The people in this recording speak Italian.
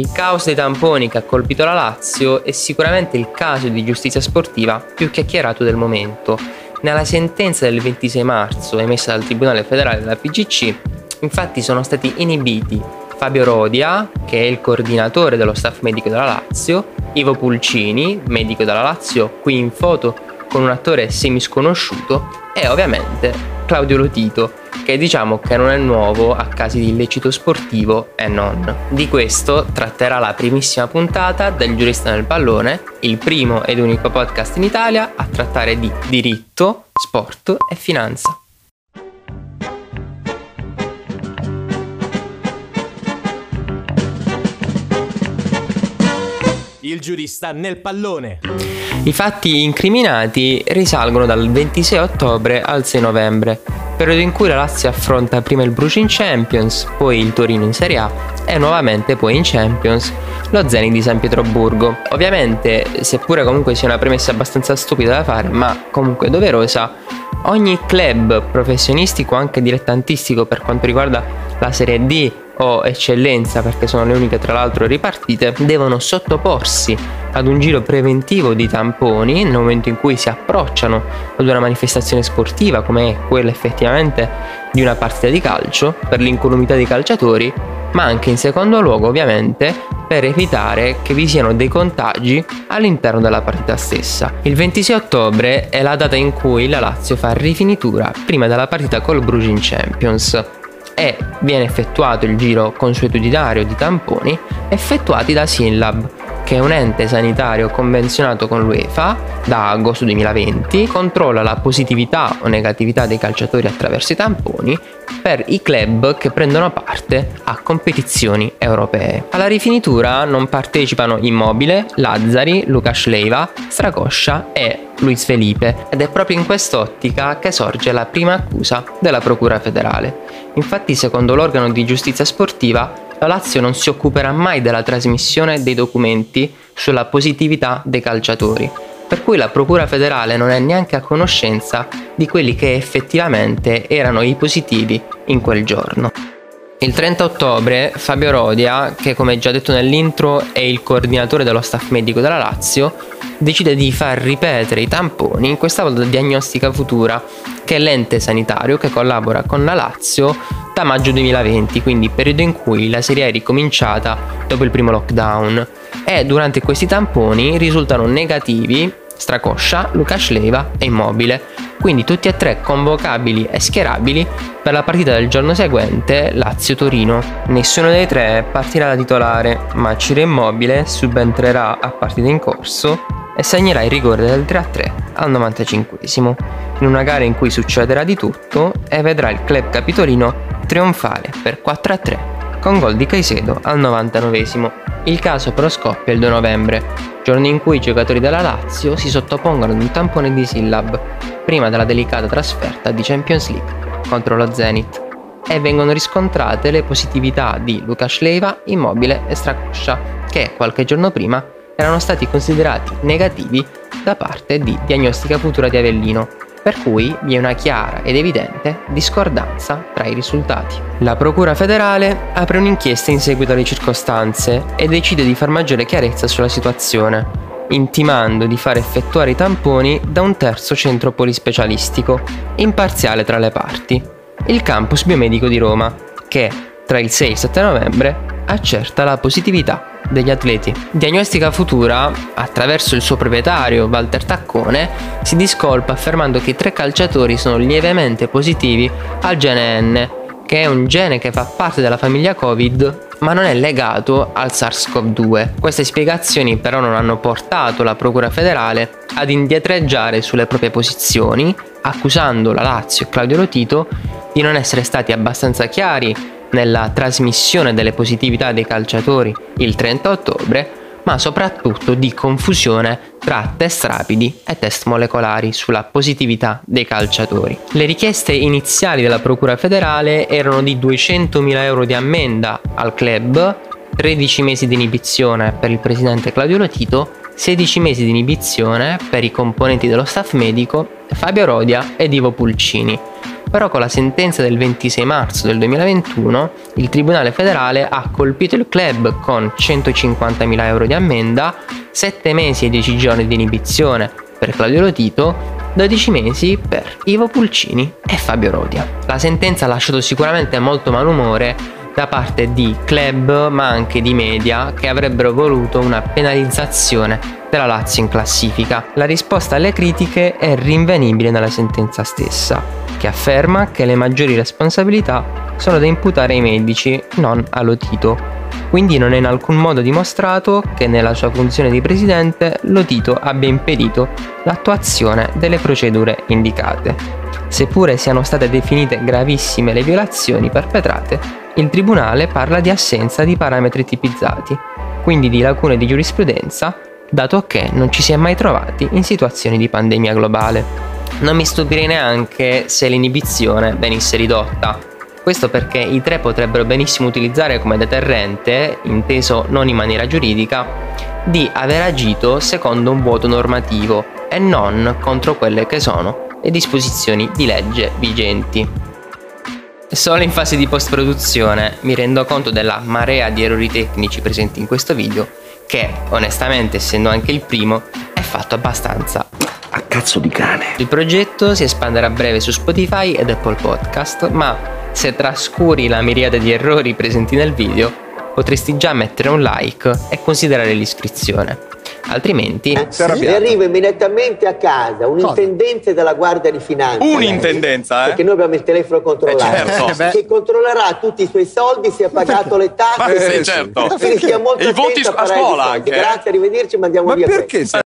Il caos dei tamponi che ha colpito la Lazio è sicuramente il caso di giustizia sportiva più chiacchierato del momento. Nella sentenza del 26 marzo emessa dal Tribunale federale della PGC, infatti sono stati inibiti Fabio Rodia, che è il coordinatore dello staff medico della Lazio, Ivo Pulcini, medico della Lazio, qui in foto con un attore semisconosciuto, e ovviamente Claudio Lotito, che diciamo che non è nuovo a casi di illecito sportivo e non. Di questo tratterà la primissima puntata del Giurista nel Pallone, il primo ed unico podcast in Italia a trattare di diritto, sport e finanza. Il giurista nel pallone. I fatti incriminati risalgono dal 26 ottobre al 6 novembre, periodo in cui la Lazio affronta prima il Bruce in Champions, poi il Torino in Serie A e nuovamente poi in Champions lo Zenit di San Pietroburgo. Ovviamente, seppure comunque sia una premessa abbastanza stupida da fare, ma comunque doverosa, ogni club professionistico, anche dilettantistico per quanto riguarda la Serie D o eccellenza, perché sono le uniche tra l'altro ripartite, devono sottoporsi ad un giro preventivo di tamponi nel momento in cui si approcciano ad una manifestazione sportiva come è quella effettivamente di una partita di calcio per l'incolumità dei calciatori, ma anche in secondo luogo ovviamente per evitare che vi siano dei contagi all'interno della partita stessa. Il 26 ottobre è la data in cui la Lazio fa rifinitura prima della partita col Bruges in Champions e viene effettuato il giro consuetudinario di tamponi effettuati da Synlab, che un ente sanitario convenzionato con l'UEFA da agosto 2020, controlla la positività o negatività dei calciatori attraverso i tamponi per i club che prendono parte a competizioni europee. Alla rifinitura non partecipano Immobile, Lazzari, Lucas Leiva, Stracoscia e Luis Felipe ed è proprio in quest'ottica che sorge la prima accusa della Procura federale. Infatti, secondo l'organo di giustizia sportiva, la Lazio non si occuperà mai della trasmissione dei documenti sulla positività dei calciatori, per cui la Procura federale non è neanche a conoscenza di quelli che effettivamente erano i positivi in quel giorno. Il 30 ottobre Fabio Rodia, che come già detto nell'intro è il coordinatore dello staff medico della Lazio, decide di far ripetere i tamponi, questa volta Diagnostica Futura, che è l'ente sanitario che collabora con la Lazio da maggio 2020, quindi periodo in cui la serie è ricominciata dopo il primo lockdown. E durante questi tamponi risultano negativi Stracoscia, Lucas Leiva e Immobile, quindi tutti e tre convocabili e schierabili per la partita del giorno seguente Lazio-Torino. Nessuno dei tre partirà da titolare, ma Ciro Immobile subentrerà a partita in corso e segnerà il rigore del 3-3 al 95 in una gara in cui succederà di tutto e vedrà il club capitolino trionfare per 4-3 con gol di Caicedo al 99 Il caso però scoppia il 2 novembre, giorno in cui i giocatori della Lazio si sottopongono ad un tampone di Sillab prima della delicata trasferta di Champions League contro lo Zenit e vengono riscontrate le positività di Lukas Leiva, Immobile e Stracoscia che qualche giorno prima erano stati considerati negativi da parte di Diagnostica Futura di Avellino per cui vi è una chiara ed evidente discordanza tra i risultati. La Procura federale apre un'inchiesta in seguito alle circostanze e decide di far maggiore chiarezza sulla situazione, intimando di far effettuare i tamponi da un terzo centro polispecialistico, imparziale tra le parti, il campus biomedico di Roma, che tra il 6 e il 7 novembre accerta la positività degli atleti. Diagnostica Futura, attraverso il suo proprietario Walter Taccone, si discolpa affermando che i tre calciatori sono lievemente positivi al gene N, che è un gene che fa parte della famiglia Covid ma non è legato al SARS-CoV-2. Queste spiegazioni però non hanno portato la Procura federale ad indietreggiare sulle proprie posizioni, accusando la Lazio e Claudio Lotito di non essere stati abbastanza chiari nella trasmissione delle positività dei calciatori il 30 ottobre, ma soprattutto di confusione tra test rapidi e test molecolari sulla positività dei calciatori. Le richieste iniziali della Procura federale erano di 200.000 euro di ammenda al club, 13 mesi di inibizione per il presidente Claudio Lotito, 16 mesi di inibizione per i componenti dello staff medico Fabio Rodia ed Ivo Pulcini, Però con la sentenza del 26 marzo del 2021 il Tribunale federale ha colpito il club con 150.000 euro di ammenda, 7 mesi e 10 giorni di inibizione per Claudio Lotito 12 mesi per Ivo Pulcini e Fabio Rodia. La sentenza ha lasciato sicuramente molto malumore da parte di club ma anche di media che avrebbero voluto una penalizzazione della Lazio in classifica. La risposta alle critiche è rinvenibile nella sentenza stessa, che afferma che le maggiori responsabilità sono da imputare ai medici, non a Lotito, quindi non è in alcun modo dimostrato che nella sua funzione di presidente Lotito abbia impedito l'attuazione delle procedure indicate. Seppure siano state definite gravissime le violazioni perpetrate, il Tribunale parla di assenza di parametri tipizzati, quindi di lacune di giurisprudenza, dato che non ci si è mai trovati in situazioni di pandemia globale. Non mi stupirei neanche se l'inibizione venisse ridotta, questo perché i tre potrebbero benissimo utilizzare come deterrente, inteso non in maniera giuridica, di aver agito secondo un vuoto normativo e non contro quelle che sono le disposizioni di legge vigenti. Solo in fase di post-produzione mi rendo conto della marea di errori tecnici presenti in questo video che, onestamente, essendo anche il primo, è fatto abbastanza a cazzo di cane. Il progetto si espanderà a breve su Spotify ed Apple Podcast, ma se trascuri la miriade di errori presenti nel video, potresti già mettere un like e considerare l'iscrizione. Altrimenti eh, mi arriva immediatamente a casa un Cosa? intendente della Guardia di Finanza. Un'intendenza, eh? Perché noi abbiamo il telefono controllato. Eh, certo. Eh, che controllerà tutti i suoi soldi, se ha pagato le tasse. Eh, sì, certo. Quindi stia molto I voti a scuola anche. Grazie, arrivederci, mandiamo Ma via. Perché?